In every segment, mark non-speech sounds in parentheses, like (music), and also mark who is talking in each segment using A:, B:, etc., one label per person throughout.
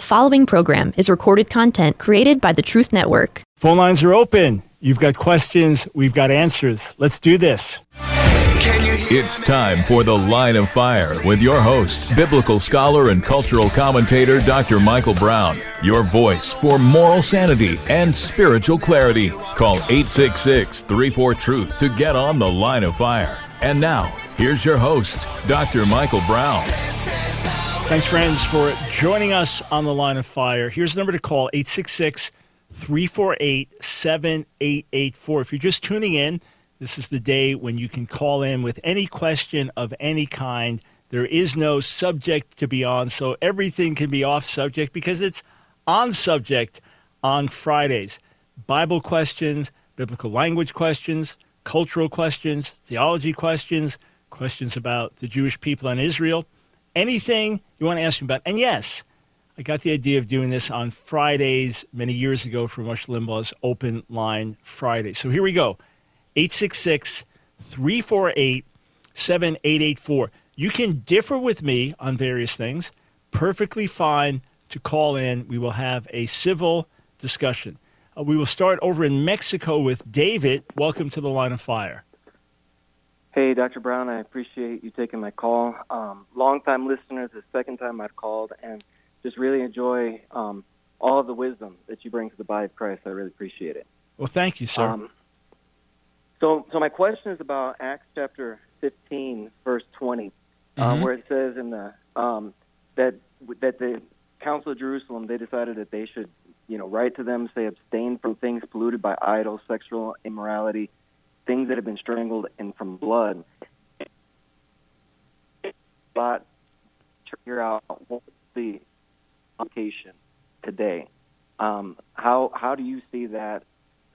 A: The following program is recorded content created by the Truth Network.
B: Phone lines are open. You've got questions, we've got answers. Let's do this.
C: It's time for The Line of Fire with your host, biblical scholar and cultural commentator Dr. Michael Brown. Your voice for moral sanity and spiritual clarity. Call 866 34 Truth to get on The Line of Fire. And now, here's your host, Dr. Michael Brown.
B: Thanks, friends, for joining us on the line of fire. Here's the number to call 866 348 7884. If you're just tuning in, this is the day when you can call in with any question of any kind. There is no subject to be on, so everything can be off subject because it's on subject on Fridays. Bible questions, biblical language questions, cultural questions, theology questions, questions about the Jewish people and Israel anything you want to ask me about. And yes, I got the idea of doing this on Fridays many years ago for Rush Limbaugh's Open Line Friday. So here we go 866 348 7884. You can differ with me on various things. Perfectly fine to call in. We will have a civil discussion. Uh, we will start over in Mexico with David. Welcome to the line of fire.
D: Hey, Dr. Brown, I appreciate you taking my call. Um, long time listener, the second time I've called, and just really enjoy um, all of the wisdom that you bring to the body of Christ. I really appreciate it.
B: Well, thank you, sir. Um,
D: so, so my question is about Acts chapter 15, verse 20, uh, mm-hmm. uh, where it says in the um, that that the Council of Jerusalem they decided that they should, you know, write to them, say abstain from things polluted by idols, sexual immorality things that have been strangled and from blood. But to figure out what's the application today. Um, how how do you see that?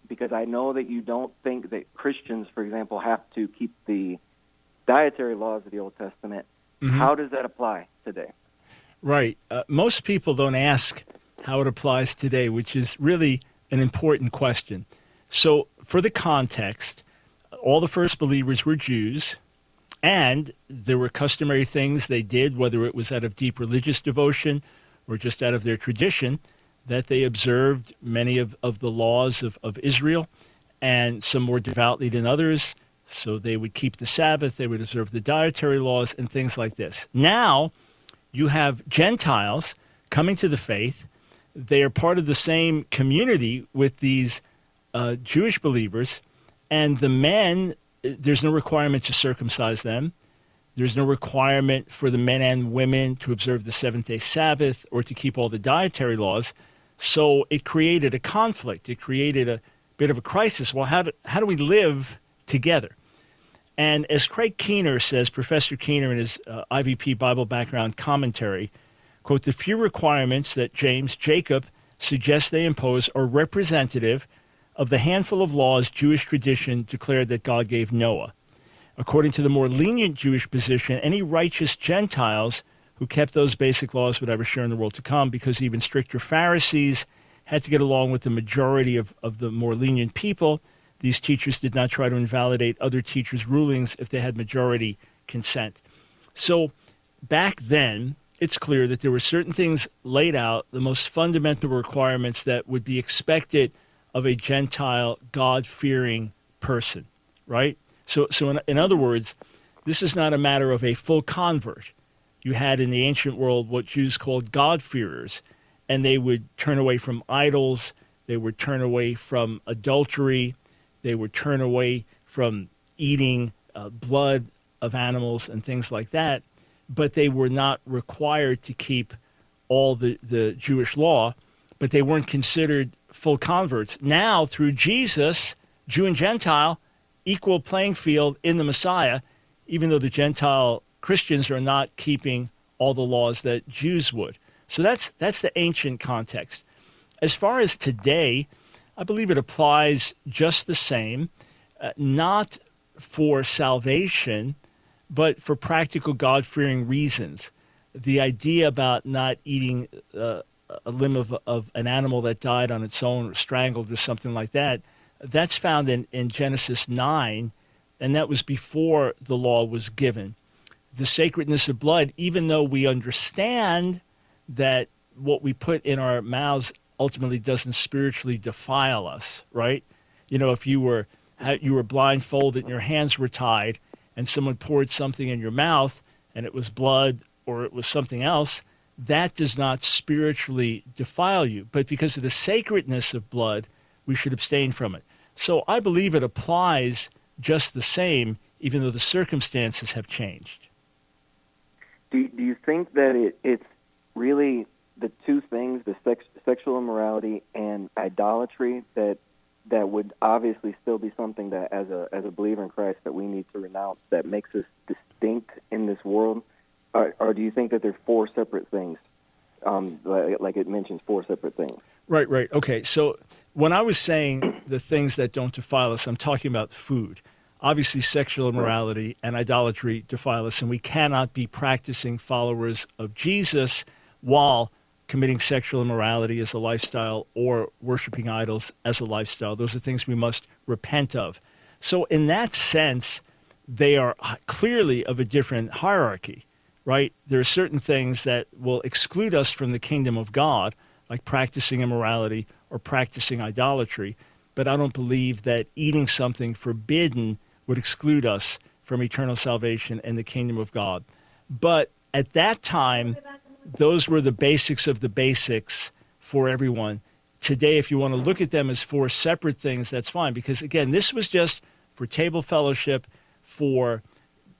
D: Because I know that you don't think that Christians, for example, have to keep the dietary laws of the Old Testament. Mm-hmm. How does that apply today?
B: Right. Uh, most people don't ask how it applies today, which is really an important question. So, for the context, all the first believers were Jews, and there were customary things they did, whether it was out of deep religious devotion or just out of their tradition, that they observed many of, of the laws of, of Israel, and some more devoutly than others. So they would keep the Sabbath, they would observe the dietary laws, and things like this. Now, you have Gentiles coming to the faith. They are part of the same community with these uh, Jewish believers and the men, there's no requirement to circumcise them. There's no requirement for the men and women to observe the seventh day Sabbath or to keep all the dietary laws. So it created a conflict. It created a bit of a crisis. Well, how do, how do we live together? And as Craig Keener says, Professor Keener in his uh, IVP Bible background commentary, quote, the few requirements that James Jacob suggests they impose are representative of the handful of laws Jewish tradition declared that God gave Noah. According to the more lenient Jewish position, any righteous Gentiles who kept those basic laws would have a share in the world to come because even stricter Pharisees had to get along with the majority of, of the more lenient people. These teachers did not try to invalidate other teachers' rulings if they had majority consent. So back then, it's clear that there were certain things laid out, the most fundamental requirements that would be expected – of a Gentile, God fearing person, right? So, so in, in other words, this is not a matter of a full convert. You had in the ancient world what Jews called God-fearers, and they would turn away from idols, they would turn away from adultery, they would turn away from eating uh, blood of animals and things like that, but they were not required to keep all the, the Jewish law, but they weren't considered full converts. Now, through Jesus, Jew and Gentile, equal playing field in the Messiah, even though the Gentile Christians are not keeping all the laws that Jews would. So that's, that's the ancient context. As far as today, I believe it applies just the same, uh, not for salvation, but for practical God fearing reasons. The idea about not eating uh, a limb of, of an animal that died on its own or strangled or something like that, that's found in, in Genesis 9, and that was before the law was given. The sacredness of blood, even though we understand that what we put in our mouths ultimately doesn't spiritually defile us, right? You know, if you were you were blindfolded and your hands were tied, and someone poured something in your mouth and it was blood or it was something else, that does not spiritually defile you. But because of the sacredness of blood, we should abstain from it. So I believe it applies just the same, even though the circumstances have changed.
D: Do, do you think that it, it's really the two things, the sex, sexual immorality and idolatry, that that would obviously still be something that, as a as a believer in Christ, that we need to renounce, that makes us distinct in this world, or, or do you think that they're four separate things, um, like, like it mentions four separate things?
B: Right, right. Okay, so when I was saying (clears throat) the things that don't defile us, I'm talking about food. Obviously, sexual immorality and idolatry defile us, and we cannot be practicing followers of Jesus while committing sexual immorality as a lifestyle or worshiping idols as a lifestyle. Those are things we must repent of. So, in that sense, they are clearly of a different hierarchy, right? There are certain things that will exclude us from the kingdom of God, like practicing immorality or practicing idolatry. But I don't believe that eating something forbidden would exclude us from eternal salvation and the kingdom of God. But at that time, those were the basics of the basics for everyone. Today, if you want to look at them as four separate things, that's fine. Because again, this was just for table fellowship, for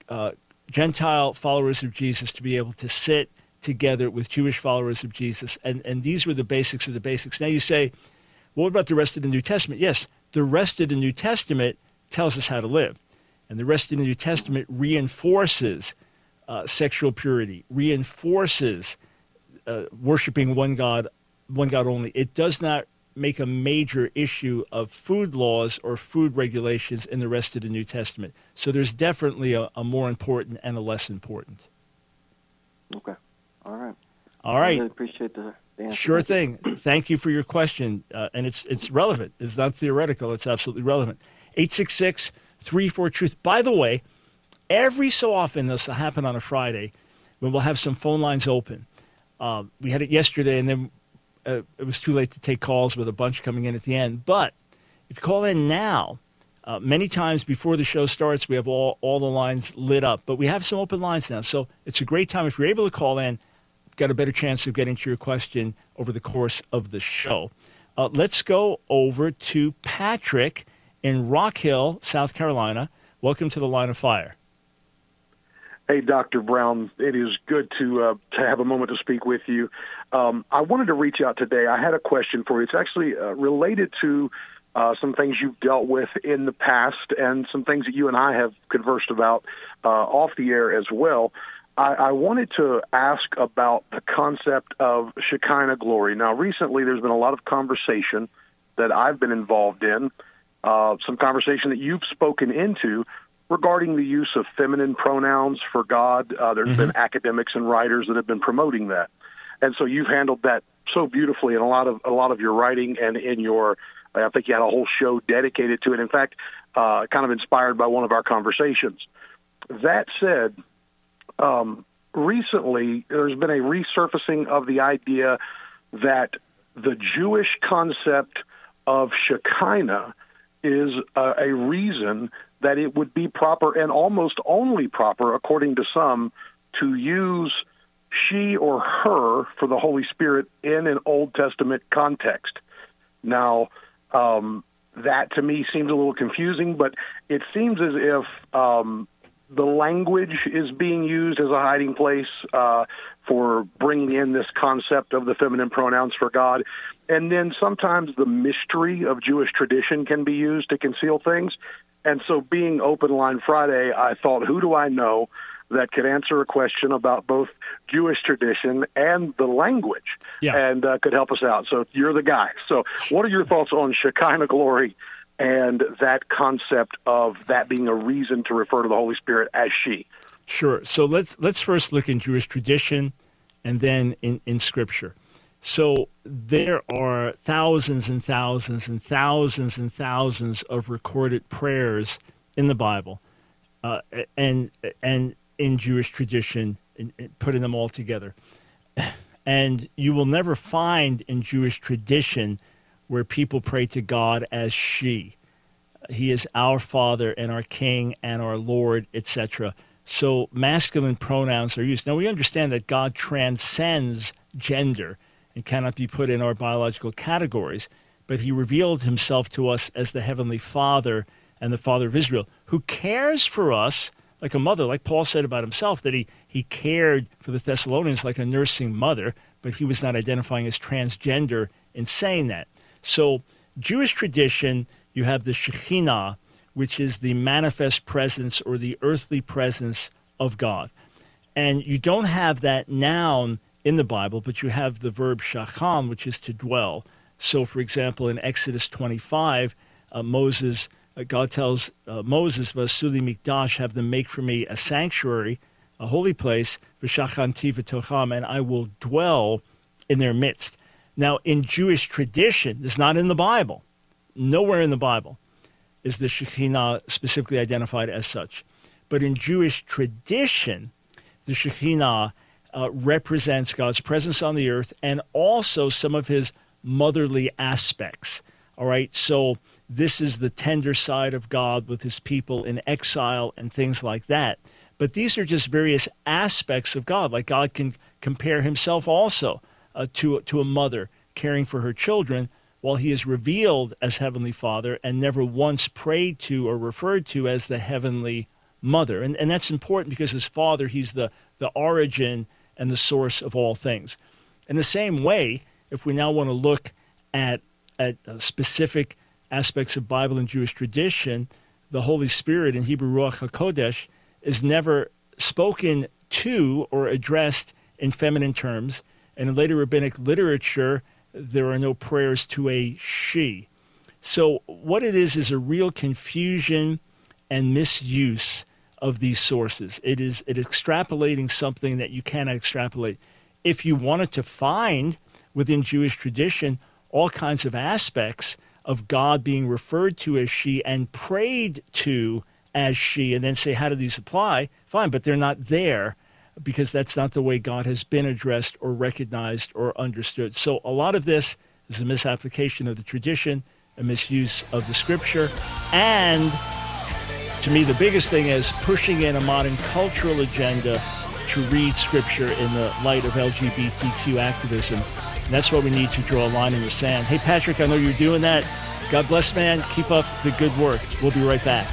B: uh, Gentile followers of Jesus to be able to sit together with Jewish followers of Jesus. And, and these were the basics of the basics. Now you say, well, what about the rest of the New Testament? Yes, the rest of the New Testament tells us how to live. And the rest of the New Testament reinforces uh, sexual purity, reinforces uh, worshiping one God, one God only. It does not make a major issue of food laws or food regulations in the rest of the New Testament. So there's definitely a, a more important and a less important.
D: Okay. All right.
B: All right. I
D: really appreciate the, the answer.
B: Sure thing. Thank you for your question. Uh, and it's, it's relevant. It's not theoretical. It's absolutely relevant. 866 34 Truth. By the way, every so often this will happen on a Friday when we'll have some phone lines open. Uh, we had it yesterday, and then uh, it was too late to take calls with a bunch coming in at the end. But if you call in now, uh, many times before the show starts, we have all, all the lines lit up, but we have some open lines now. So it's a great time. If you're able to call in, got a better chance of getting to your question over the course of the show. Uh, let's go over to Patrick in Rock Hill, South Carolina. Welcome to the line of fire.
E: Hey, Dr. Brown, it is good to uh, to have a moment to speak with you. Um, I wanted to reach out today. I had a question for you. It's actually uh, related to uh, some things you've dealt with in the past and some things that you and I have conversed about uh, off the air as well. I, I wanted to ask about the concept of Shekinah glory. Now, recently, there's been a lot of conversation that I've been involved in, uh, some conversation that you've spoken into regarding the use of feminine pronouns for God. Uh, there's mm-hmm. been academics and writers that have been promoting that, and so you've handled that so beautifully in a lot of a lot of your writing and in your. I think you had a whole show dedicated to it. In fact, uh, kind of inspired by one of our conversations. That said, um, recently there's been a resurfacing of the idea that the Jewish concept of Shekinah is uh, a reason that it would be proper and almost only proper, according to some, to use she or her for the Holy Spirit in an Old Testament context. Now, um, that to me seems a little confusing, but it seems as if um, the language is being used as a hiding place uh, for bringing in this concept of the feminine pronouns for God. And then sometimes the mystery of Jewish tradition can be used to conceal things. And so, being Open Line Friday, I thought, who do I know that could answer a question about both Jewish tradition and the language
B: yeah.
E: and uh, could help us out? So, you're the guy. So, what are your thoughts on Shekinah glory and that concept of that being a reason to refer to the Holy Spirit as she?
B: Sure. So, let's, let's first look in Jewish tradition and then in, in Scripture. So there are thousands and thousands and thousands and thousands of recorded prayers in the Bible, uh, and and in Jewish tradition, and, putting them all together. And you will never find in Jewish tradition where people pray to God as she. He is our Father and our King and our Lord, etc. So masculine pronouns are used. Now we understand that God transcends gender and cannot be put in our biological categories, but he revealed himself to us as the Heavenly Father and the Father of Israel, who cares for us like a mother, like Paul said about himself, that he, he cared for the Thessalonians like a nursing mother, but he was not identifying as transgender in saying that. So, Jewish tradition, you have the Shekhinah, which is the manifest presence or the earthly presence of God. And you don't have that noun in the Bible, but you have the verb shachan, which is to dwell. So, for example, in Exodus 25, uh, Moses, God tells uh, Moses, "Vasuli mikdash, have them make for me a sanctuary, a holy place, v'shachanti v'tocham, and I will dwell in their midst." Now, in Jewish tradition, this is not in the Bible. Nowhere in the Bible is the Shekhinah specifically identified as such. But in Jewish tradition, the Shekhinah uh, represents God's presence on the earth and also some of his motherly aspects. All right, so this is the tender side of God with his people in exile and things like that. But these are just various aspects of God. Like God can compare himself also uh, to, to a mother caring for her children, while he is revealed as Heavenly Father and never once prayed to or referred to as the Heavenly Mother. And, and that's important because as Father, he's the, the origin and the source of all things. In the same way, if we now want to look at, at specific aspects of Bible and Jewish tradition, the Holy Spirit in Hebrew Ruach HaKodesh is never spoken to or addressed in feminine terms. And in later rabbinic literature, there are no prayers to a she. So, what it is is a real confusion and misuse of these sources. It is it extrapolating something that you cannot extrapolate. If you wanted to find within Jewish tradition all kinds of aspects of God being referred to as she and prayed to as she, and then say, how do these apply? Fine, but they're not there because that's not the way God has been addressed or recognized or understood. So a lot of this is a misapplication of the tradition, a misuse of the scripture, and to me, the biggest thing is pushing in a modern cultural agenda to read scripture in the light of LGBTQ activism. And that's what we need to draw a line in the sand. Hey, Patrick, I know you're doing that. God bless, man. Keep up the good work. We'll be right back.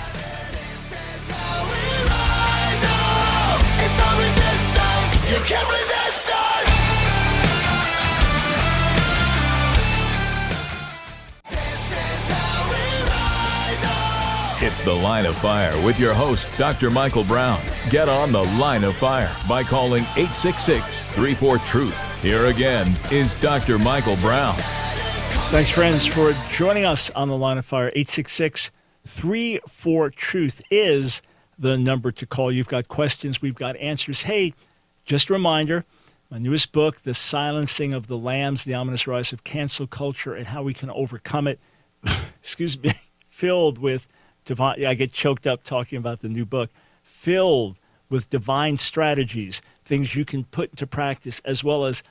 C: It's The Line of Fire with your host, Dr. Michael Brown. Get on The Line of Fire by calling 866 34 Truth. Here again is Dr. Michael Brown.
B: Thanks, friends, for joining us on The Line of Fire. 866 34 Truth is the number to call. You've got questions, we've got answers. Hey, just a reminder my newest book, The Silencing of the Lambs The Ominous Rise of Cancel Culture and How We Can Overcome It, (laughs) excuse me, filled with divine. I get choked up talking about the new book, filled with divine strategies, things you can put into practice, as well as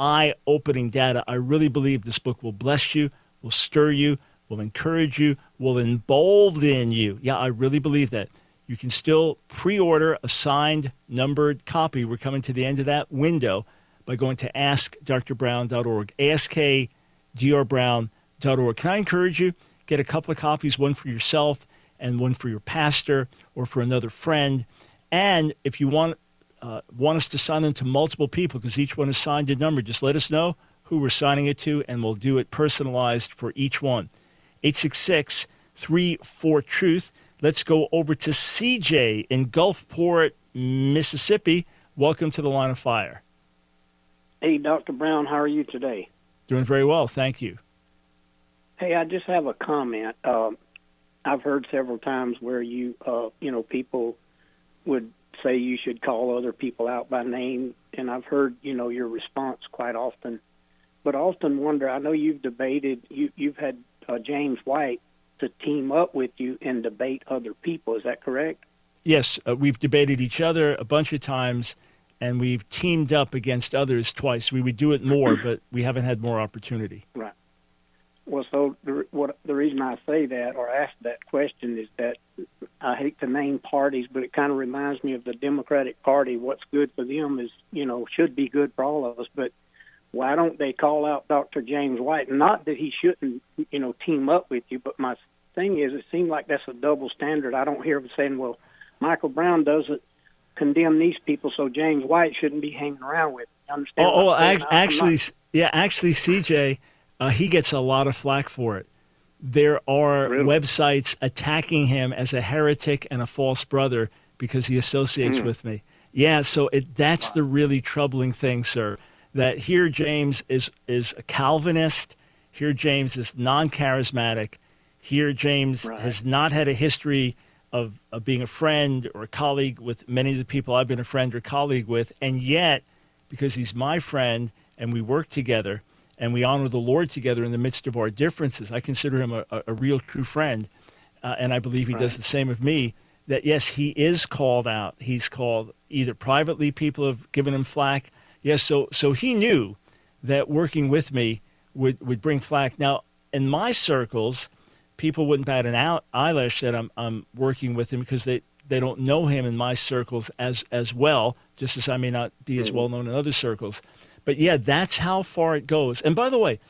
B: eye opening data. I really believe this book will bless you, will stir you, will encourage you, will embolden you. Yeah, I really believe that. You can still pre order a signed, numbered copy. We're coming to the end of that window by going to askdrbrown.org. askdrbrown.org. Can I encourage you? Get a couple of copies, one for yourself and one for your pastor or for another friend. And if you want uh, want us to sign them to multiple people, because each one is signed a number, just let us know who we're signing it to, and we'll do it personalized for each one. 866 34 Truth. Let's go over to CJ in Gulfport, Mississippi. Welcome to the line of fire.
F: Hey, Dr. Brown, how are you today?
B: Doing very well, thank you.
F: Hey, I just have a comment. Uh, I've heard several times where you, uh, you know, people would say you should call other people out by name, and I've heard, you know, your response quite often. But I often wonder. I know you've debated. You, you've had uh, James White to team up with you and debate other people. Is that correct?
B: Yes, uh, we've debated each other a bunch of times, and we've teamed up against others twice. We would do it more, but we haven't had more opportunity.
F: Right. Well, so the, what, the reason I say that or ask that question is that I hate to name parties, but it kind of reminds me of the Democratic Party. What's good for them is, you know, should be good for all of us. But why don't they call out Dr. James White? Not that he shouldn't, you know, team up with you, but my thing is, it seems like that's a double standard. I don't hear them saying, well, Michael Brown doesn't condemn these people, so James White shouldn't be hanging around with. You understand?
B: Oh, oh actually, not... yeah, actually, CJ, uh, he gets a lot of flack for it. There are really? websites attacking him as a heretic and a false brother because he associates mm. with me. Yeah, so it, that's the really troubling thing, sir. That here James is is a Calvinist. Here James is non-charismatic. Here James right. has not had a history of, of being a friend or a colleague with many of the people I've been a friend or colleague with, and yet because he's my friend and we work together and we honor the Lord together in the midst of our differences. I consider him a, a real true friend, uh, and I believe he right. does the same of me. That yes, he is called out. He's called either privately. People have given him flack. Yes, so so he knew that working with me would would bring flack. Now in my circles, people wouldn't bat an eyelash that I'm I'm working with him because they they don't know him in my circles as as well. Just as I may not be as mm-hmm. well known in other circles. But yeah, that's how far it goes. And by the way,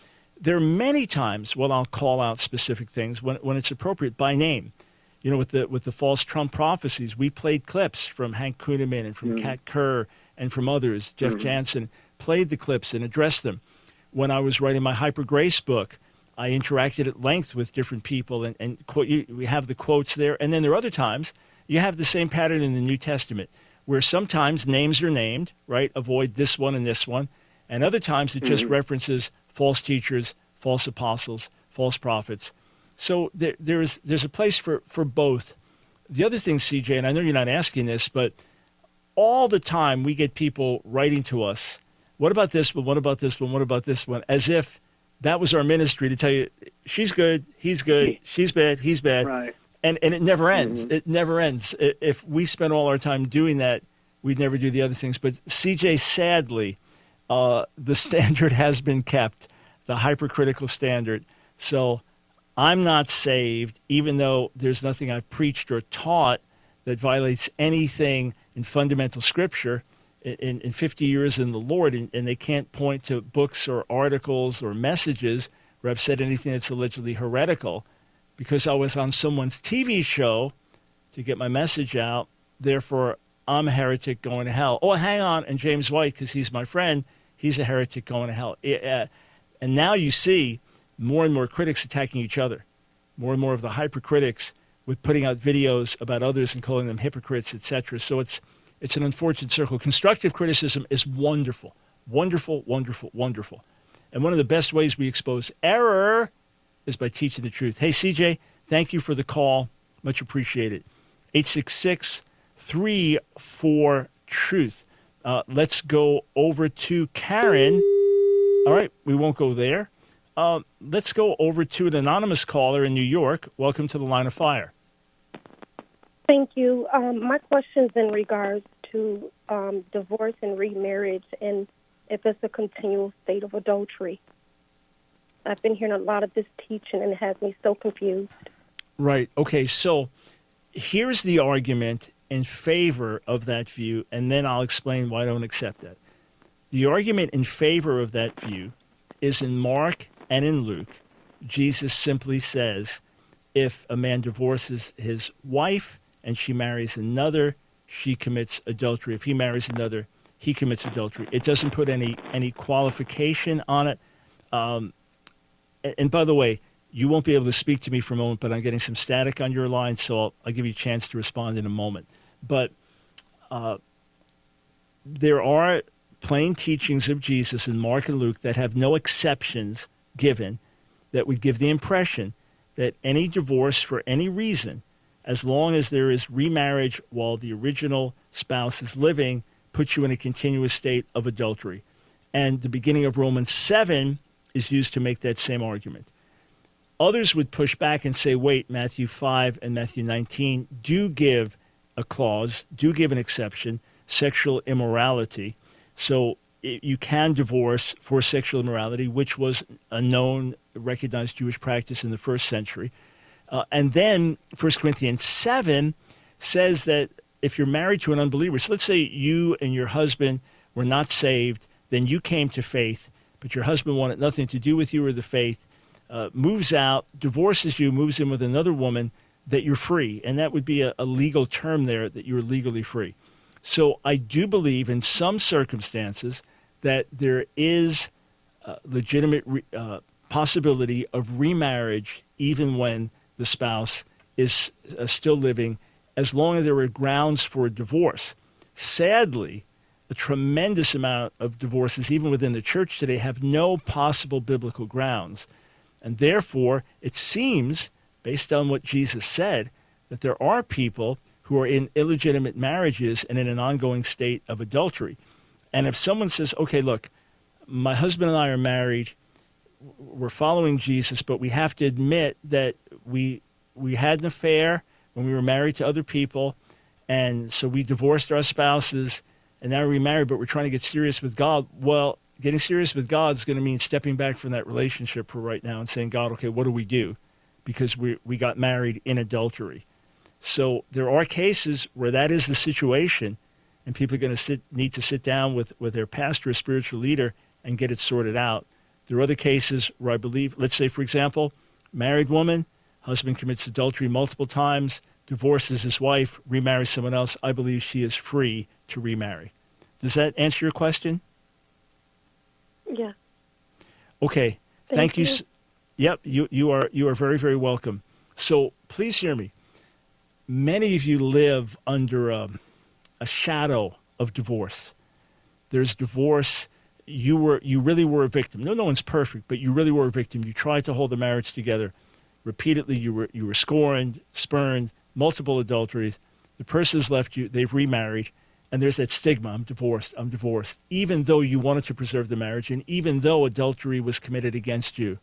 B: there are many times when I'll call out specific things when, when it's appropriate by name. You know, with the with the false Trump prophecies, we played clips from Hank Kunneman and from. Kat Kerr and from others. Jeff mm-hmm. Jansen played the clips and addressed them. When I was writing my Hyper Grace book, I interacted at length with different people and, and quote, you, we have the quotes there. And then there are other times you have the same pattern in the New Testament where sometimes names are named, right? Avoid this one and this one. And other times it just mm-hmm. references false teachers, false apostles, false prophets. So there, there's, there's a place for, for both. The other thing, CJ, and I know you're not asking this, but all the time we get people writing to us, what about this one? What about this one? What about this one? As if that was our ministry to tell you, she's good, he's good, she's bad, he's bad.
F: Right.
B: And, and it never ends. Mm-hmm. It never ends. If we spent all our time doing that, we'd never do the other things. But CJ, sadly, uh, the (laughs) standard has been kept, the hypercritical standard. So I'm not saved, even though there's nothing I've preached or taught that violates anything in fundamental scripture in, in 50 years in the Lord, and, and they can't point to books or articles or messages where I've said anything that's allegedly heretical because I was on someone's TV show to get my message out. Therefore, I'm a heretic going to hell. Oh, hang on. And James White, because he's my friend, he's a heretic going to hell. Uh, and now you see more and more critics attacking each other, more and more of the hypercritics with putting out videos about others and calling them hypocrites, etc. So it's it's an unfortunate circle. Constructive criticism is wonderful, wonderful, wonderful, wonderful. And one of the best ways we expose error is by teaching the truth. Hey, CJ, thank you for the call. Much appreciated. 866 34 Truth. Uh, let's go over to Karen. All right, we won't go there. Uh, let's go over to an anonymous caller in New York. Welcome to the line of fire.
G: Thank you. Um, my question is in regards to um, divorce and remarriage and if it's a continual state of adultery. I've been hearing a lot of this teaching and it has me so confused.
B: Right. Okay. So here's the argument in favor of that view, and then I'll explain why I don't accept that. The argument in favor of that view is in Mark and in Luke. Jesus simply says if a man divorces his wife and she marries another, she commits adultery. If he marries another, he commits adultery. It doesn't put any any qualification on it. Um, and, by the way, you won't be able to speak to me for a moment, but I'm getting some static on your line, so I'll, I'll give you a chance to respond in a moment. But uh, there are plain teachings of Jesus in Mark and Luke that have no exceptions given that would give the impression that any divorce for any reason, as long as there is remarriage while the original spouse is living, puts you in a continuous state of adultery. And the beginning of Romans 7 is used to make that same argument. Others would push back and say, wait, Matthew 5 and Matthew 19 do give a clause, do give an exception, sexual immorality. So you can divorce for sexual immorality, which was a known, recognized Jewish practice in the first century. Uh, and then 1 Corinthians 7 says that if you're married to an unbeliever, so let's say you and your husband were not saved, then you came to faith, but your husband wanted nothing to do with you or the faith, uh, moves out, divorces you, moves in with another woman, that you're free. And that would be a, a legal term there that you're legally free. So I do believe in some circumstances that there is legitimate re, uh, possibility of remarriage even when the spouse is uh, still living, as long as there are grounds for a divorce. Sadly, a tremendous amount of divorces, even within the church today, have no possible biblical grounds. And therefore, it seems, based on what Jesus said, that there are people who are in illegitimate marriages and in an ongoing state of adultery. And if someone says, okay, look, my husband and I are married, we're following Jesus, but we have to admit that we we had an affair when we were married to other people, and so we divorced our spouses, and now we're remarried, but we're trying to get serious with God. Well, getting serious with God is going to mean stepping back from that relationship for right now and saying, God, okay, what do we do? Because we we got married in adultery. So there are cases where that is the situation, and people are going to sit, need to sit down with, with their pastor or spiritual leader and get it sorted out. There are other cases where I believe, let's say, for example, married woman, husband commits adultery multiple times, divorces his wife, remarries someone else. I believe she is free to remarry. Does that answer your question?
G: Yeah.
B: Okay.
G: Thank,
B: Thank you.
G: you.
B: Yep, you, you are you are very very welcome. So please hear me. Many of you live under a, a shadow of divorce. There's divorce. You were you really were a victim. No, no one's perfect, but you really were a victim. You tried to hold the marriage together. Repeatedly, you were you were scorned, spurned, multiple adulteries. The person has left you. They've remarried and there's that stigma i'm divorced i'm divorced even though you wanted to preserve the marriage and even though adultery was committed against you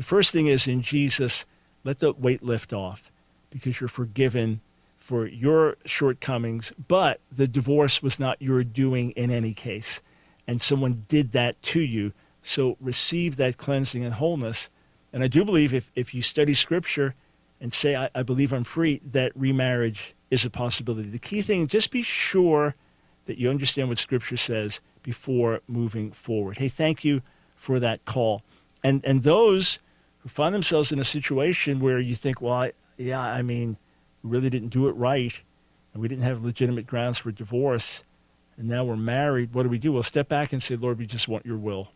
B: the first thing is in jesus let the weight lift off because you're forgiven for your shortcomings but the divorce was not your doing in any case and someone did that to you so receive that cleansing and wholeness and i do believe if, if you study scripture and say I, I believe i'm free that remarriage is a possibility. The key thing, just be sure that you understand what Scripture says before moving forward. Hey, thank you for that call. And and those who find themselves in a situation where you think, well, I, yeah, I mean, we really didn't do it right, and we didn't have legitimate grounds for divorce, and now we're married. What do we do? Well, step back and say, Lord, we just want your will,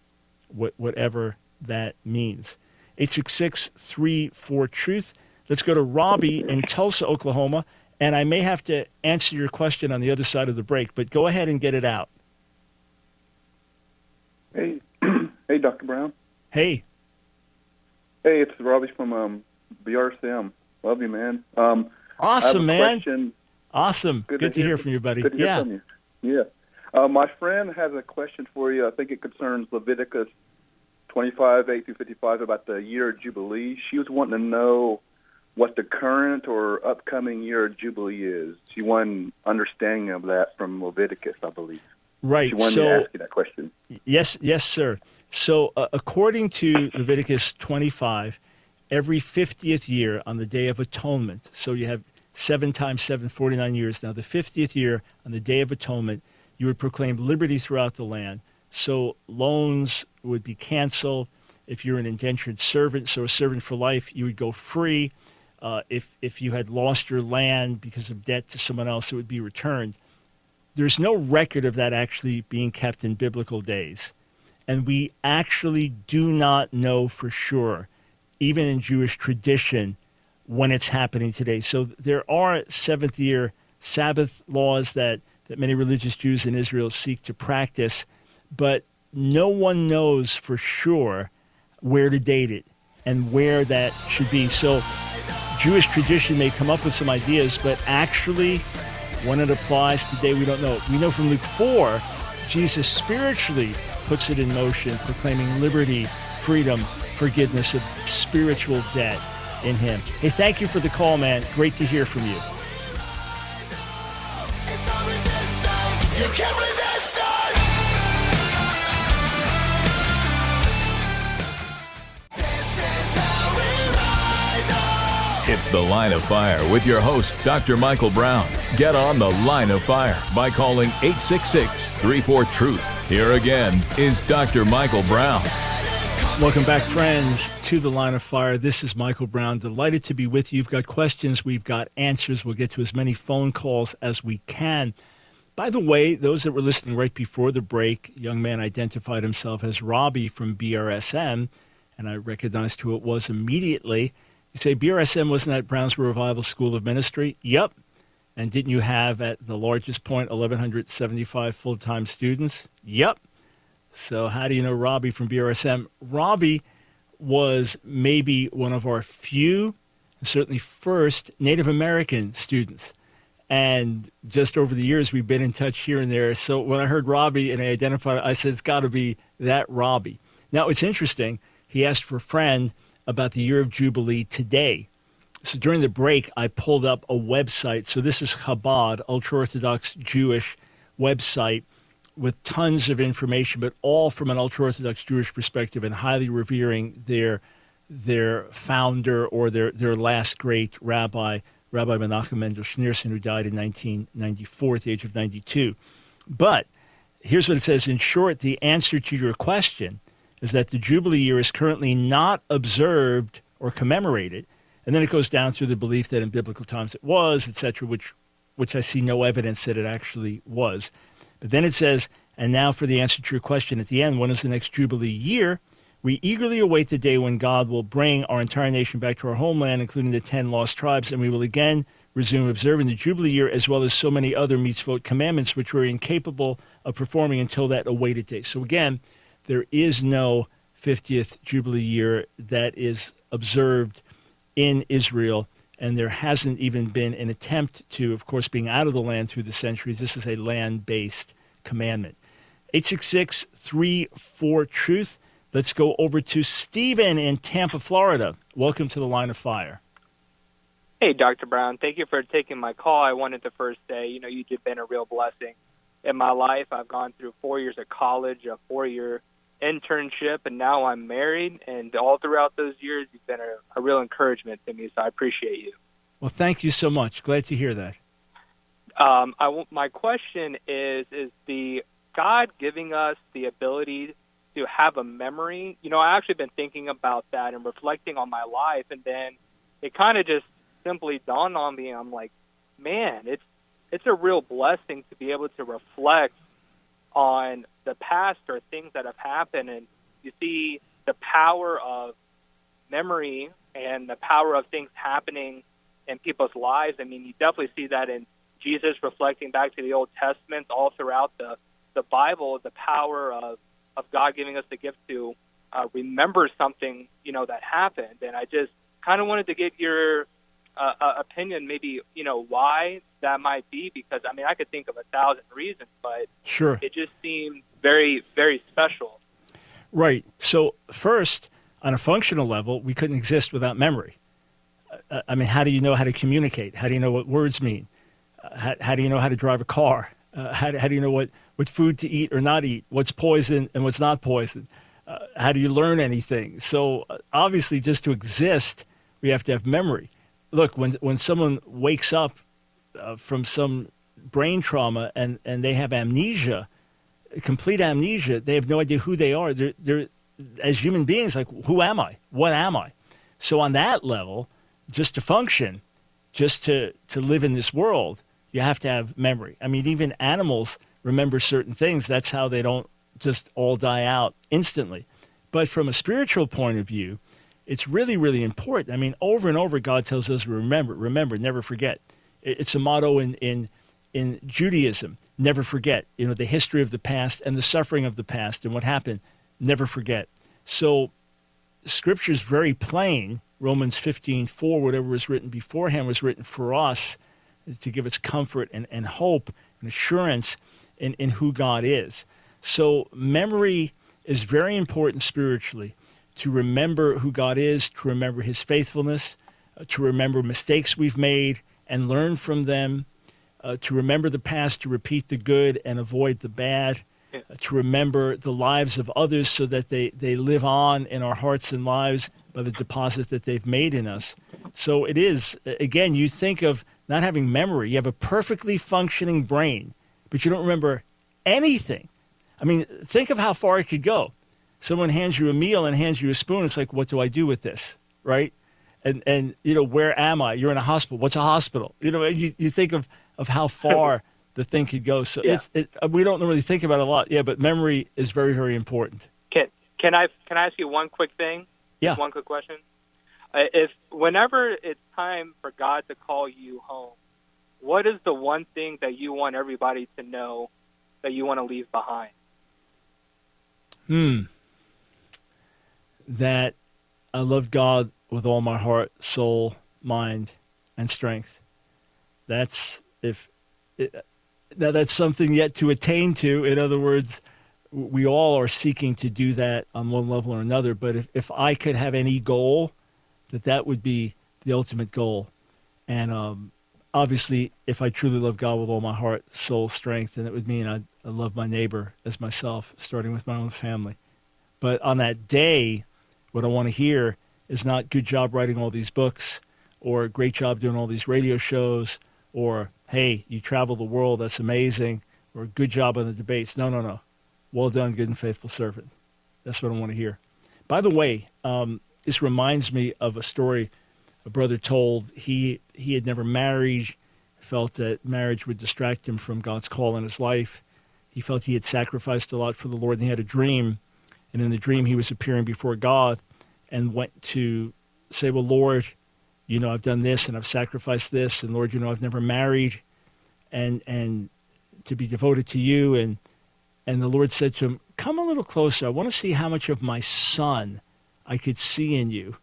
B: what, whatever that means. 866 34 Truth. Let's go to Robbie in Tulsa, Oklahoma. And I may have to answer your question on the other side of the break, but go ahead and get it out.
H: Hey, (clears throat) hey, Dr. Brown.
B: Hey.
H: Hey, it's Robbie from um, BRSM. Love you, man. Um,
B: awesome, man.
H: Question.
B: Awesome. Good, Good to, hear, hear from you, buddy.
H: Good to
B: yeah.
H: hear from you. Yeah. Uh, my friend has a question for you. I think it concerns Leviticus 25, 8 through 55 about the year of Jubilee. She was wanting to know what the current or upcoming year of Jubilee is. She wanted understanding of that from Leviticus, I believe.
B: Right.
H: She wanted
B: so,
H: to ask you that question.
B: Yes, yes, sir. So, uh, according to Leviticus 25, every 50th year on the Day of Atonement, so you have seven times seven, 49 years. Now, the 50th year on the Day of Atonement, you would proclaim liberty throughout the land. So, loans would be canceled. If you're an indentured servant, so a servant for life, you would go free uh, if, if you had lost your land because of debt to someone else, it would be returned. There's no record of that actually being kept in biblical days. And we actually do not know for sure, even in Jewish tradition, when it's happening today. So there are seventh year Sabbath laws that, that many religious Jews in Israel seek to practice, but no one knows for sure where to date it and where that should be. So Jewish tradition may come up with some ideas, but actually, when it applies today, we don't know. We know from Luke 4, Jesus spiritually puts it in motion, proclaiming liberty, freedom, forgiveness of spiritual debt in Him. Hey, thank you for the call, man. Great to hear from you.
C: You can't resist us! This is how we rise up! It's The Line of Fire with your host, Dr. Michael Brown. Get on The Line of Fire by calling 866 34 Truth. Here again is Dr. Michael Brown.
B: Welcome back, friends, to the line of fire. This is Michael Brown. Delighted to be with you. You've got questions, we've got answers. We'll get to as many phone calls as we can. By the way, those that were listening right before the break, young man identified himself as Robbie from BRSM, and I recognized who it was immediately. You say BRSM wasn't at Brownsville Revival School of Ministry? Yep. And didn't you have at the largest point 1,175 full time students? Yep. So, how do you know Robbie from BRSM? Robbie was maybe one of our few, certainly first, Native American students. And just over the years, we've been in touch here and there. So, when I heard Robbie and I identified I said, it's got to be that Robbie. Now, it's interesting. He asked for a friend about the year of Jubilee today. So, during the break, I pulled up a website. So, this is Chabad, ultra Orthodox Jewish website with tons of information, but all from an ultra Orthodox Jewish perspective and highly revering their their founder or their, their last great rabbi, Rabbi Menachem Mendel Schneerson, who died in 1994 at the age of 92. But here's what it says in short the answer to your question is that the Jubilee year is currently not observed or commemorated. And then it goes down through the belief that in biblical times it was, etc., which, which I see no evidence that it actually was. But then it says, and now for the answer to your question at the end, when is the next Jubilee year? We eagerly await the day when God will bring our entire nation back to our homeland, including the 10 lost tribes, and we will again resume observing the Jubilee year as well as so many other mitzvot commandments which we're incapable of performing until that awaited day. So again, there is no 50th Jubilee year that is observed in Israel, and there hasn't even been an attempt to, of course, being out of the land through the centuries. This is a land based commandment. 866 34 Truth. Let's go over to Stephen in Tampa, Florida. Welcome to the line of fire.
I: Hey, Dr. Brown. Thank you for taking my call. I wanted to first say, you know, you've been a real blessing in my life. I've gone through four years of college, a four year internship, and now I'm married. And all throughout those years, you've been a, a real encouragement to me, so I appreciate you.
B: Well, thank you so much. Glad to hear that.
I: Um, I w- my question is: Is the God giving us the ability to have a memory? You know, I actually been thinking about that and reflecting on my life, and then it kind of just simply dawned on me. I'm like, man, it's it's a real blessing to be able to reflect on the past or things that have happened, and you see the power of memory and the power of things happening in people's lives. I mean, you definitely see that in Jesus reflecting back to the Old Testament, all throughout the the Bible, the power of of God giving us the gift to uh, remember something, you know, that happened. And I just kind of wanted to get your uh, uh, opinion, maybe you know why that might be, because I mean I could think of a thousand reasons, but
B: Sure.
I: it just seemed very, very special.
B: Right. So, first, on a functional level, we couldn't exist without memory. Uh, I mean, how do you know how to communicate? How do you know what words mean? Uh, how, how do you know how to drive a car? Uh, how, do- how do you know what, what food to eat or not eat? What's poison and what's not poison? Uh, how do you learn anything? So, obviously, just to exist, we have to have memory. Look, when, when someone wakes up uh, from some brain trauma and, and they have amnesia, complete amnesia. They have no idea who they are. They're, they're as human beings, like, who am I? What am I? So on that level, just to function, just to, to live in this world, you have to have memory. I mean, even animals remember certain things. That's how they don't just all die out instantly. But from a spiritual point of view, it's really, really important. I mean, over and over, God tells us, remember, remember, never forget. It's a motto in, in, in Judaism, never forget. You know, the history of the past and the suffering of the past and what happened, never forget. So scripture is very plain. Romans 15, 4, whatever was written beforehand was written for us to give us comfort and, and hope and assurance in, in who God is. So memory is very important spiritually to remember who God is, to remember his faithfulness, uh, to remember mistakes we've made and learn from them. uh, to remember the past, to repeat the good and avoid the bad, uh, to remember the lives of others so that they, they live on in our hearts and lives by the deposit that they've made in us. So it is, again, you think of not having memory. You have a perfectly functioning brain, but you don't remember anything. I mean, think of how far it could go. Someone hands you a meal and hands you a spoon. It's like, what do I do with this? Right? And, and you know, where am I? You're in a hospital. What's a hospital? You know, you, you think of, of how far the thing could go. So yeah. it's, it, we don't really think about it a lot. Yeah, but memory is very, very important.
I: Can, can, I, can I ask you one quick thing?
B: Yeah.
I: One quick question. Uh, if whenever it's time for God to call you home, what is the one thing that you want everybody to know that you want to leave behind?
B: Hmm. That I love God with all my heart, soul, mind, and strength. That's if it, now that's something yet to attain to. In other words, we all are seeking to do that on one level or another. But if, if I could have any goal, that that would be the ultimate goal. And um, obviously, if I truly love God with all my heart, soul, strength, then it would mean I, I love my neighbor as myself, starting with my own family. But on that day, what I want to hear is not good job writing all these books or great job doing all these radio shows or hey, you travel the world, that's amazing, or good job on the debates. No, no, no. Well done, good and faithful servant. That's what I want to hear. By the way, um, this reminds me of a story a brother told. He he had never married, felt that marriage would distract him from God's call in his life. He felt he had sacrificed a lot for the Lord, and he had a dream. And in the dream, he was appearing before God, and went to say, "Well, Lord, you know, I've done this, and I've sacrificed this, and Lord, you know, I've never married, and and to be devoted to you." And and the Lord said to him, "Come a little closer. I want to see how much of my son." I could see in you.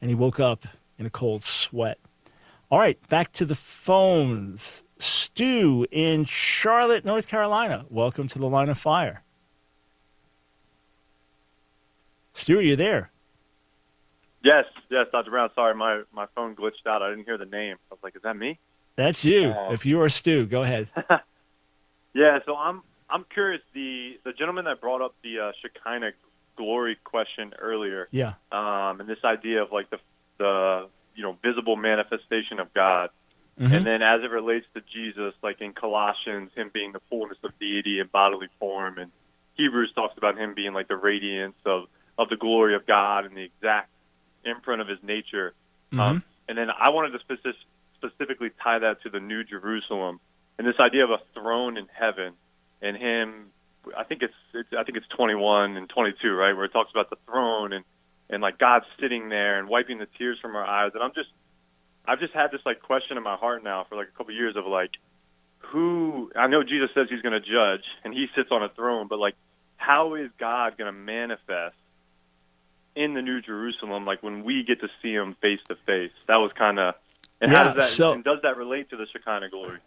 B: And he woke up in a cold sweat. All right, back to the phones. Stu in Charlotte, North Carolina. Welcome to the line of fire. Stu, are you there?
J: Yes, yes, Dr. Brown. Sorry, my, my phone glitched out. I didn't hear the name. I was like, is that me?
B: That's you. Uh, if you are Stu, go ahead. (laughs)
J: yeah, so I'm I'm curious. The the gentleman that brought up the uh, Shekinah glory question earlier.
B: Yeah.
J: Um, and this idea of like the the you know visible manifestation of God, mm-hmm. and then as it relates to Jesus, like in Colossians, him being the fullness of deity in bodily form, and Hebrews talks about him being like the radiance of of the glory of God and the exact imprint of his nature.
B: Mm-hmm.
J: Um, and then I wanted to specific, specifically tie that to the New Jerusalem and this idea of a throne in heaven and him I think it's, it's I think it's 21 and 22, right, where it talks about the throne and and like God sitting there and wiping the tears from our eyes. And I'm just I've just had this like question in my heart now for like a couple of years of like who I know Jesus says he's going to judge and he sits on a throne, but like how is God going to manifest in the New Jerusalem like when we get to see him face to face? That was kind of and
B: yeah,
J: how does that
B: so,
J: and does that relate to the Shekinah glory?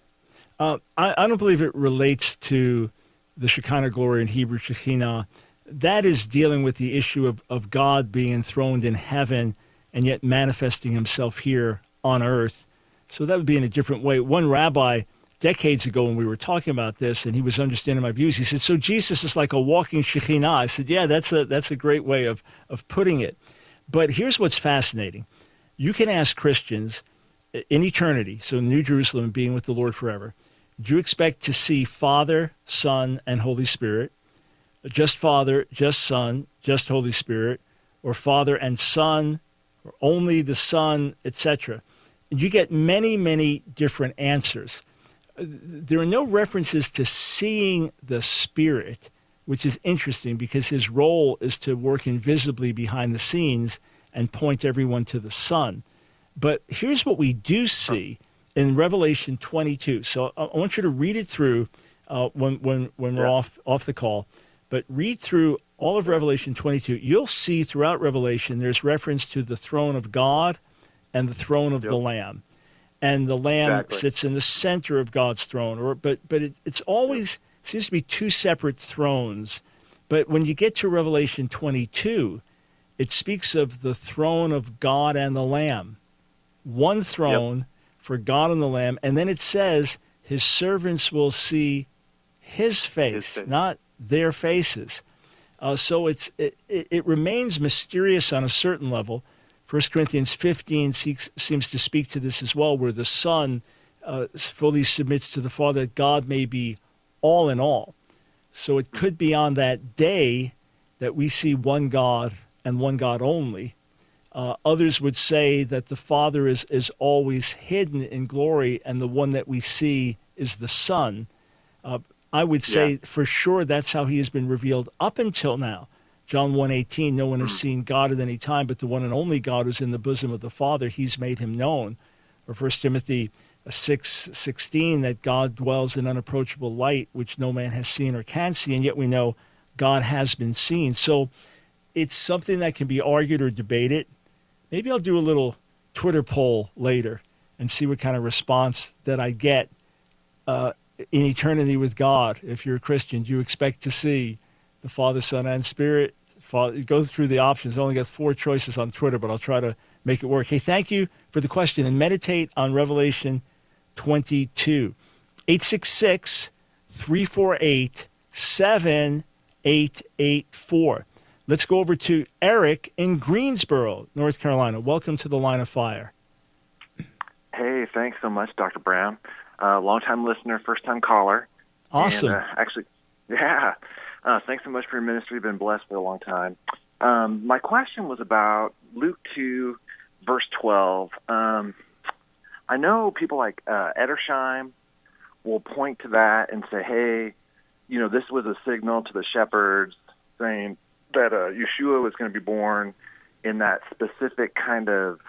B: Uh, I, I don't believe it relates to the Shekinah glory in Hebrew Shekinah, that is dealing with the issue of, of God being enthroned in heaven and yet manifesting himself here on earth. So that would be in a different way. One rabbi decades ago when we were talking about this and he was understanding my views, he said, So Jesus is like a walking Shekinah. I said, Yeah, that's a that's a great way of, of putting it. But here's what's fascinating. You can ask Christians in eternity, so New Jerusalem being with the Lord forever, do you expect to see Father, Son, and Holy Spirit? Just Father, just Son, just Holy Spirit, or Father and Son, or only the Son, etc. And you get many, many different answers. There are no references to seeing the Spirit, which is interesting because his role is to work invisibly behind the scenes and point everyone to the Son. But here's what we do see in Revelation 22. So I want you to read it through uh, when, when, when we're off, off the call. But read through all of Revelation 22. You'll see throughout Revelation there's reference to the throne of God and the throne of yep. the Lamb. And the Lamb exactly. sits in the center of God's throne. Or, but but it, it's always seems to be two separate thrones. But when you get to Revelation 22, it speaks of the throne of God and the Lamb. One throne. Yep for God and the Lamb. And then it says his servants will see his face,
J: face.
B: not their faces. Uh, so it's it, it, it remains mysterious on a certain level. 1 Corinthians 15 seeks, seems to speak to this as well, where the Son uh, fully submits to the Father that God may be all in all. So it could be on that day that we see one God and one God only. Uh, others would say that the Father is, is always hidden in glory, and the one that we see is the Son. Uh, I would say
J: Yeah.
B: for sure that's how he has been revealed up until now. John 1:18, no one has seen God at any time, but the one and only God who's in the bosom of the Father, he's made him known. Or 1 Timothy 6:16, that God dwells in unapproachable light, which no man has seen or can see, and yet we know God has been seen. So it's something that can be argued or debated. Maybe I'll do a little Twitter poll later and see what kind of response that I get uh, in eternity with God. If you're a Christian, do you expect to see the Father, Son, and Spirit? Father, go through the options. I only got four choices on Twitter, but I'll try to make it work. Hey, thank you for the question and meditate on Revelation 22. 866 348 7884. Let's go over to Eric in Greensboro, North Carolina. Welcome to the line of fire.
K: Hey, thanks so much, Dr. Brown. Uh, long-time listener, first-time caller.
B: Awesome.
K: And, uh, actually, (laughs) yeah. Uh, thanks so much for your ministry. You've been blessed for a long time. Um, my question was about Luke 2, verse 12. Um, I know people like uh, Edersheim will point to that and say, hey, you know, this was a signal to the shepherds saying that uh, Yeshua was going to be born in that specific kind of,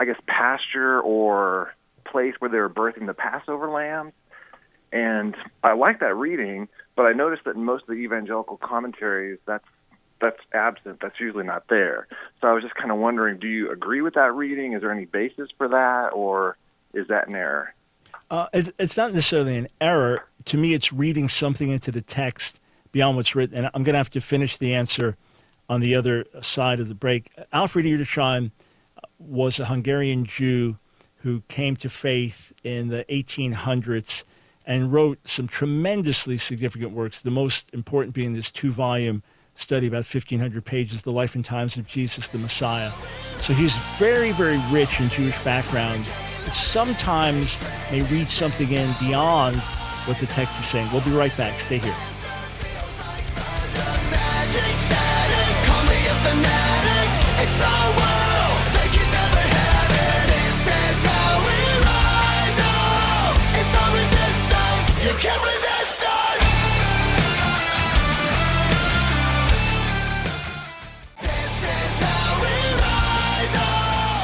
K: I guess, pasture or place where they were birthing the Passover lambs. And I like that reading, but I noticed that in most of the evangelical commentaries, that's that's absent. That's usually not there. So I was just kind of wondering, do you agree with that reading? Is there any basis for that, or is that an error?
B: Uh, it's, it's not necessarily an error. To me, it's reading something into the text beyond what's written. And I'm going to have to finish the answer on the other side of the break. Alfred Edersheim was a Hungarian Jew who came to faith in the 1800s and wrote some tremendously significant works, the most important being this two volume study, about 1,500 pages, The Life and Times of Jesus the Messiah. So he's very, very rich in Jewish background, but sometimes may read something in beyond what the text is saying. We'll be right back. Stay here.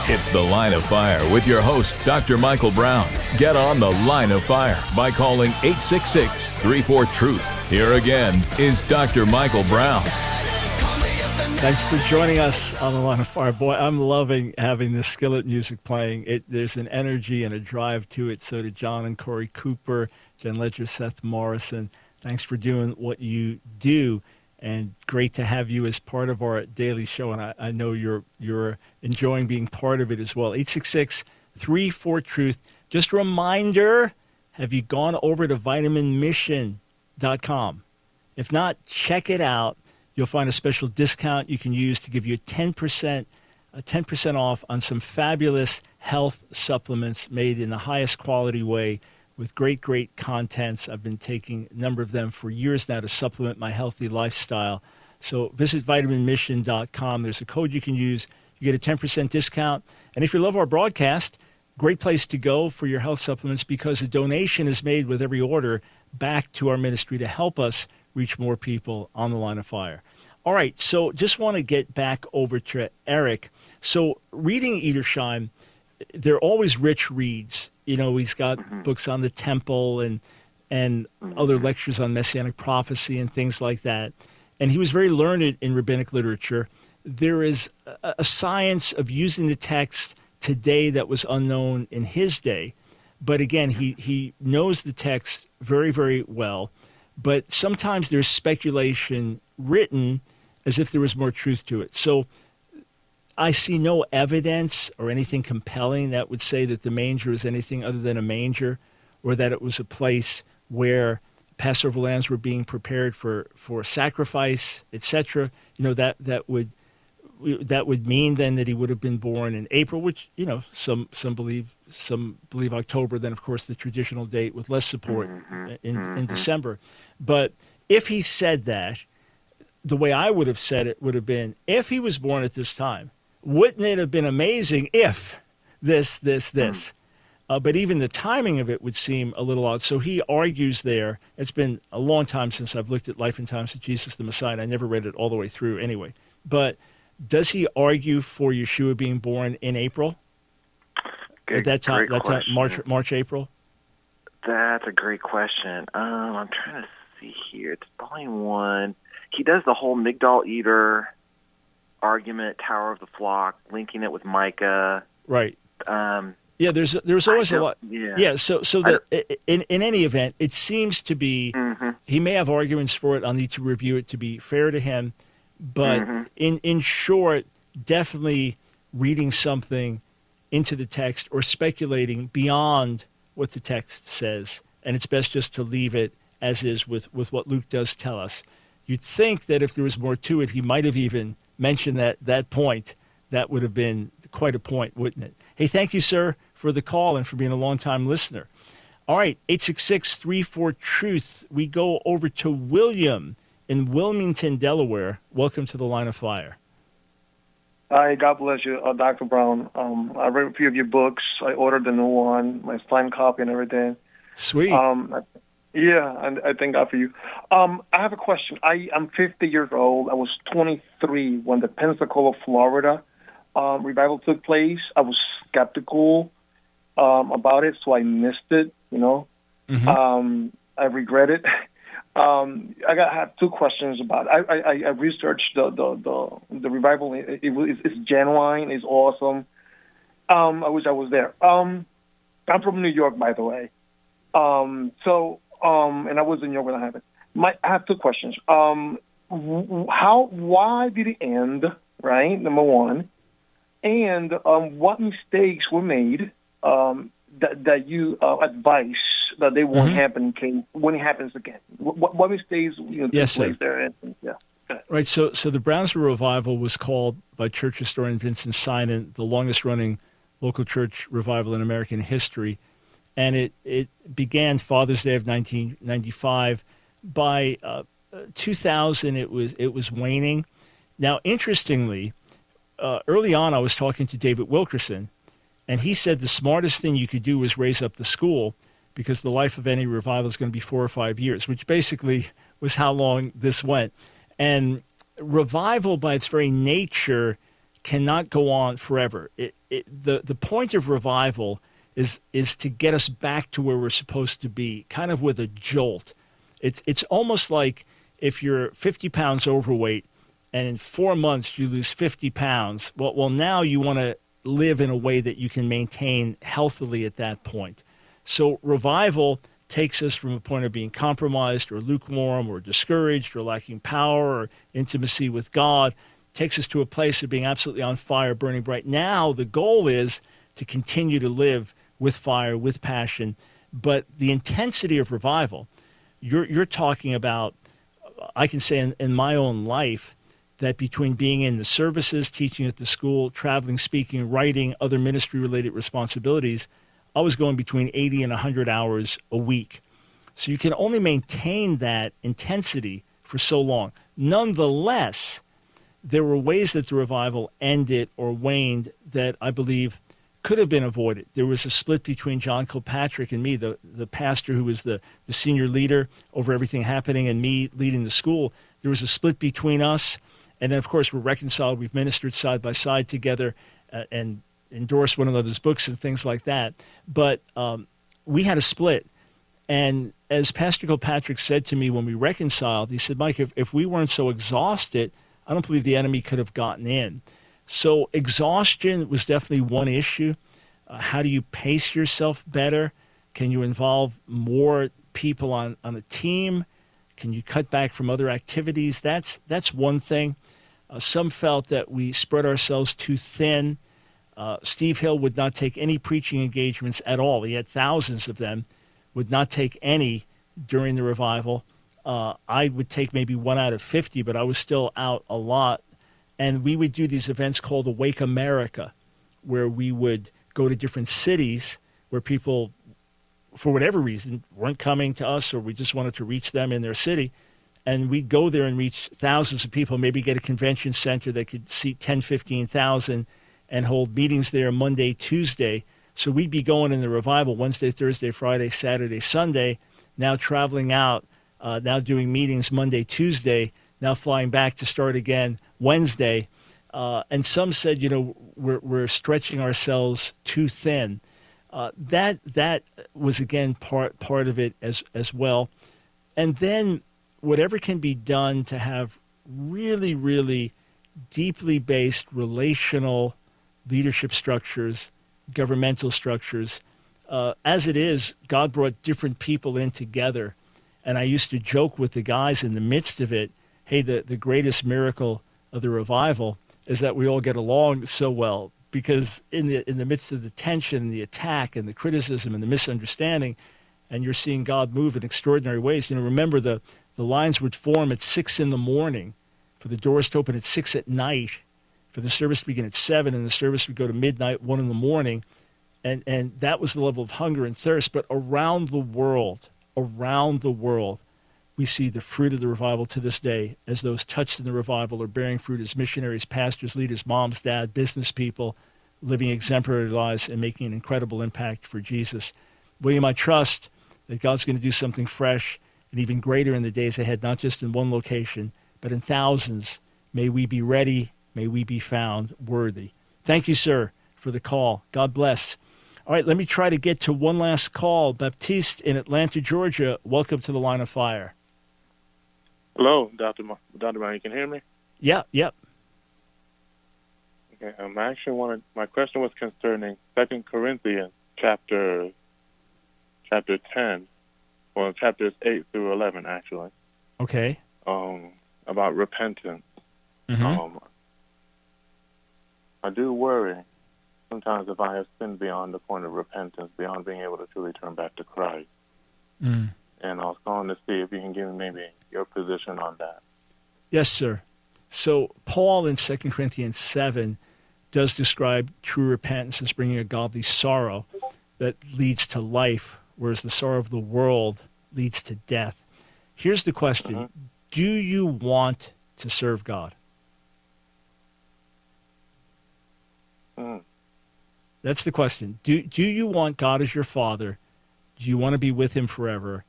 C: It's The Line of Fire with your host, Dr. Michael Brown. Get on The Line of Fire by calling 866 34 Truth. Here again is Dr. Michael Brown.
B: Thanks for joining us on the line of fire. Boy, I'm loving having this skillet music playing. It, there's an energy and a drive to it. So did John and Korey Cooper, Jen Ledger, Seth Morrison. Thanks for doing what you do, and great to have you as part of our daily show. And I, I know you're you're enjoying being part of it as well. 866 34 Truth. Just a reminder have you gone over to vitaminmission.com? If not, check it out. You'll find a special discount you can use to give you a 10%, a 10% off on some fabulous health supplements made in the highest quality way with great, great contents. I've been taking a number of them for years now to supplement my healthy lifestyle. So visit vitaminmission.com. There's a code you can use. You get a 10% discount. And if you love our broadcast, great place to go for your health supplements because a donation is made with every order back to our ministry to help us reach more people on the line of fire. All right, so just want to get back over to Eric. So reading Edersheim, they're always rich reads. You know, he's got mm-hmm. books on the temple and and mm-hmm. other lectures on messianic prophecy and things like that. And he was very learned in rabbinic literature. There is a, a science of using the text today that was unknown in his day. But again, he, he knows the text very, very well. But sometimes there's speculation written as if there was more truth to it. So I see no evidence or anything compelling that would say that the manger is anything other than a manger or that it was a place where Passover lambs were being prepared for, for sacrifice, etc. You know that that would that would mean then that he would have been born in April, which you know some some believe some believe October. Then of course the traditional date with less support
K: Mm-hmm.
B: in
K: Mhm.
B: in December. But if he said that, the way I would have said it would have been if he was born at this time, wouldn't it have been amazing if this this this. Uh, but even the timing of it would seem a little odd. So he argues there. It's been a long time since I've looked at Life and Times of Jesus the Messiah. And I never read it all the way through anyway. But does he argue for Yeshua being born in April?
K: Good-
B: At that time,
K: great
B: that time. March, March, April.
K: That's a great question. Um, I'm trying to see here. It's volume one. He does the whole Migdal Eder argument, Tower of the Flock, linking it with Micah.
B: Right.
K: Um,
B: Yeah, there's there's always a lot.
K: yeah.
B: So so
K: I
B: that in in any event, it seems to be
K: Mm-hmm.
B: he may have arguments for it. I'll need to review it to be fair to him, but
K: Mhm.
B: in in short, definitely reading something into the text or speculating beyond what the text says, and it's best just to leave it as is with with what Luke does tell us. You'd think that if there was more to it, he might have even mentioned that that point. That would have been quite a point, wouldn't it? Hey, thank you, sir, for the call and for being a long-time listener. All right, 866 Truth. We go over to William in Wilmington, Delaware. Welcome to the line of fire.
L: Hi, God bless you, uh, Dr. Brown. Um, I read a few of your books. I ordered the new one, my signed copy and everything.
B: Sweet.
L: Um, I- yeah, and I thank God for you. Um, I have a question. I, I'm 50 years old. I was 23 when the Pensacola, Florida um, revival took place. I was skeptical um, about it, so I missed it. You know, um, I regret it. (laughs) Um, I got I have two questions about. It. I, I I researched the the the, the revival. It, it, was- it's genuine. It's awesome. Um, I wish I was there. Um, I'm from New York, by the way. Um, so um, and I wasn't York when that happened. My I have two questions. Um, how why did it end? Right, number one, and um, what mistakes were made um, that that you uh, advise that they won't
B: Mhm.
L: happen in when it happens again? What, what mistakes you know,
B: Yes, sir.
L: there? And, yeah.
B: Right. So, so the Brownsville revival was called by church historian Vinson Synan the longest running local church revival in American history, and it it began Father's Day of 1995. By uh, 2000, it was it was waning. Now, interestingly, uh, early on, I was talking to David Wilkerson, and he said the smartest thing you could do was raise up the school because the life of any revival is going to be four or five years, which basically was how long this went. And revival, by its very nature, cannot go on forever. It, it, the, the point of revival is, is to get us back to where we're supposed to be, kind of with a jolt. It's, it's almost like if you're 50 pounds overweight and in four months you lose 50 pounds, well, well now you want to live in a way that you can maintain healthily at that point. So revival takes us from a point of being compromised or lukewarm or discouraged or lacking power or intimacy with God, takes us to a place of being absolutely on fire, burning bright. Now the goal is to continue to live with fire, with passion, but the intensity of revival, you're, you're talking about, I can say in, in my own life, that between being in the services, teaching at the school, traveling, speaking, writing, other ministry related responsibilities, I was going between 80 and 100 hours a week. So you can only maintain that intensity for so long. Nonetheless, there were ways that the revival ended or waned that I believe could have been avoided. There was a split between John Kilpatrick and me, the, the pastor who was the, the senior leader over everything happening, and me leading the school. There was a split between us. And then, of course, we're reconciled. We've ministered side by side together uh, and endorsed one another's books and things like that. But um, we had a split. And as Pastor Kilpatrick said to me when we reconciled, he said, Mike, if, if we weren't so exhausted, I don't believe the enemy could have gotten in. So exhaustion was definitely one issue. Uh, how do you pace yourself better? Can you involve more people on, on a team? Can you cut back from other activities? That's, that's one thing. Uh, some felt that we spread ourselves too thin. Uh, Steve Hill would not take any preaching engagements at all. He had thousands of them would not take any during the revival. Uh, I would take maybe one out of 50, but I was still out a lot. And we would do these events called Awake America, where we would go to different cities where people, for whatever reason, weren't coming to us or we just wanted to reach them in their city. And we'd go there and reach thousands of people, maybe get a convention center that could seat 10, 15,000 and hold meetings there Monday, Tuesday. So we'd be going in the revival Wednesday, Thursday, Friday, Saturday, Sunday, now traveling out, uh, now doing meetings Monday, Tuesday, now flying back to start again Wednesday. Uh, and some said, you know, we're, we're stretching ourselves too thin. Uh, that that was again part part of it as as well. And then whatever can be done to have really really deeply based relational leadership structures, governmental structures. Uh, as it is, God brought different people in together. And I used to joke with the guys in the midst of it hey, the, the greatest miracle of the revival is that we all get along so well. Because in the, in the midst of the tension, the attack, and the criticism, and the misunderstanding, and you're seeing God move in extraordinary ways. You know, remember the, the lines would form at six in the morning for the doors to open at six at night for the service to begin at seven, and the service would go to midnight, one in the morning, and and that was the level of hunger and thirst. But around the world, around the world, we see the fruit of the revival to this day, as those touched in the revival are bearing fruit as missionaries, pastors, leaders, moms, dad, business people, living exemplary lives and making an incredible impact for Jesus. William, I trust that God's going to do something fresh and even greater in the days ahead, not just in one location, but in thousands. May we be ready may we be found worthy. Thank you, sir, for the call. God bless. All right, let me try to get to one last call. Baptiste in Atlanta, Georgia, welcome to the line of fire.
M: Hello, Dr. Ma- Dr. Brown, you can hear me?
B: Yeah, yep.
M: Okay, um, I actually wanted, my question was concerning Second Corinthians chapter, chapter 10, well, chapters 8 through 11, actually.
B: Okay.
M: Um, about repentance.
B: Mm-hmm.
M: Um, I do worry sometimes if I have sinned beyond the point of repentance, beyond being able to truly turn back to Christ.
B: Mm.
M: And I was calling to see if you can give me maybe your position on that.
B: Yes, sir. So Paul in 2 Corinthians 7 does describe true repentance as bringing a godly sorrow that leads to life, whereas the sorrow of the world leads to death. Here's the question
M: Mm-hmm.
B: Do you want to serve God?
M: Mm.
B: That's the question. Do, do you want God as your father? Do you want to be with him forever?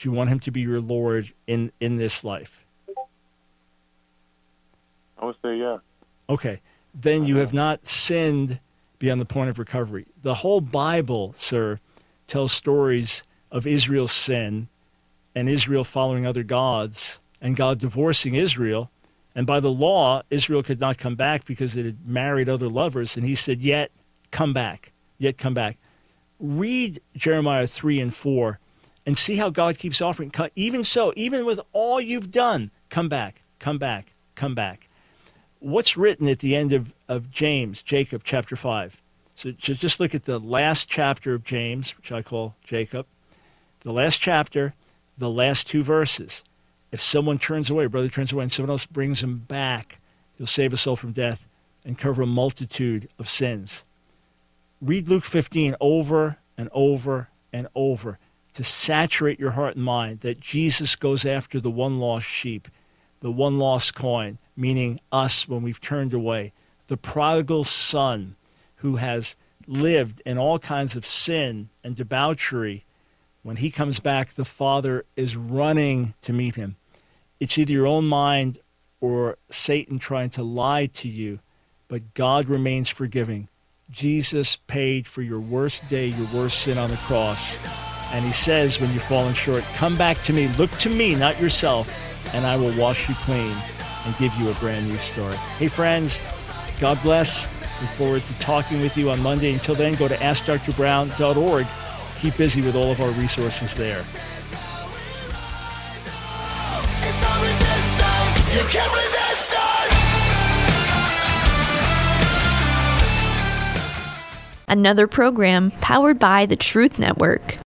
B: Do you want him to be your Lord in, in this life?
M: I would say yeah.
B: Okay. Then you have not sinned beyond the point of recovery. The whole Bible, sir, tells stories of Israel's sin and Israel following other gods and God divorcing Israel. And by the law, Israel could not come back because it had married other lovers. And he said, Yet come back, yet come back. Read Jeremiah 3 and 4 and see how God keeps offering. Even so, even with all you've done, come back, come back, come back. What's written at the end of, of James, Jacob chapter 5? So, so just look at the last chapter of James, which I call Jacob. The last chapter, the last two verses. If someone turns away, brother turns away, and someone else brings him back, he'll save a soul from death and cover a multitude of sins. Read Luke 15 over and over and over to saturate your heart and mind that Jesus goes after the one lost sheep, the one lost coin, meaning us when we've turned away, the prodigal son who has lived in all kinds of sin and debauchery. When he comes back, the Father is running to meet him. It's either your own mind or Satan trying to lie to you, but God remains forgiving. Jesus paid for your worst day, your worst sin on the cross. And he says, when you're falling short, come back to me. Look to me, not yourself, and I will wash you clean and give you a brand new start. Hey, friends, God bless. Look forward to talking with you on Monday. Until then, go to AskDrBrown.org. Keep busy with all of our resources there.
A: Another program powered by the Truth Network.